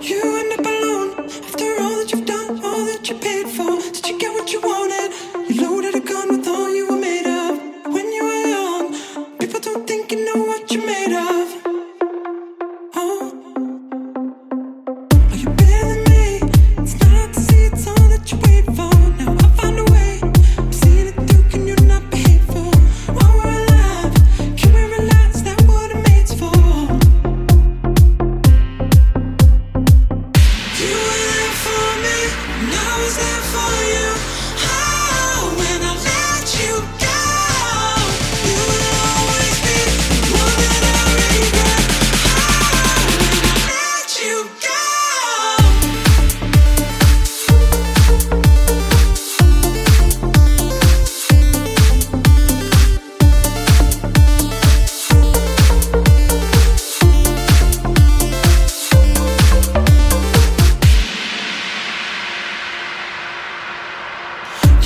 You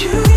you.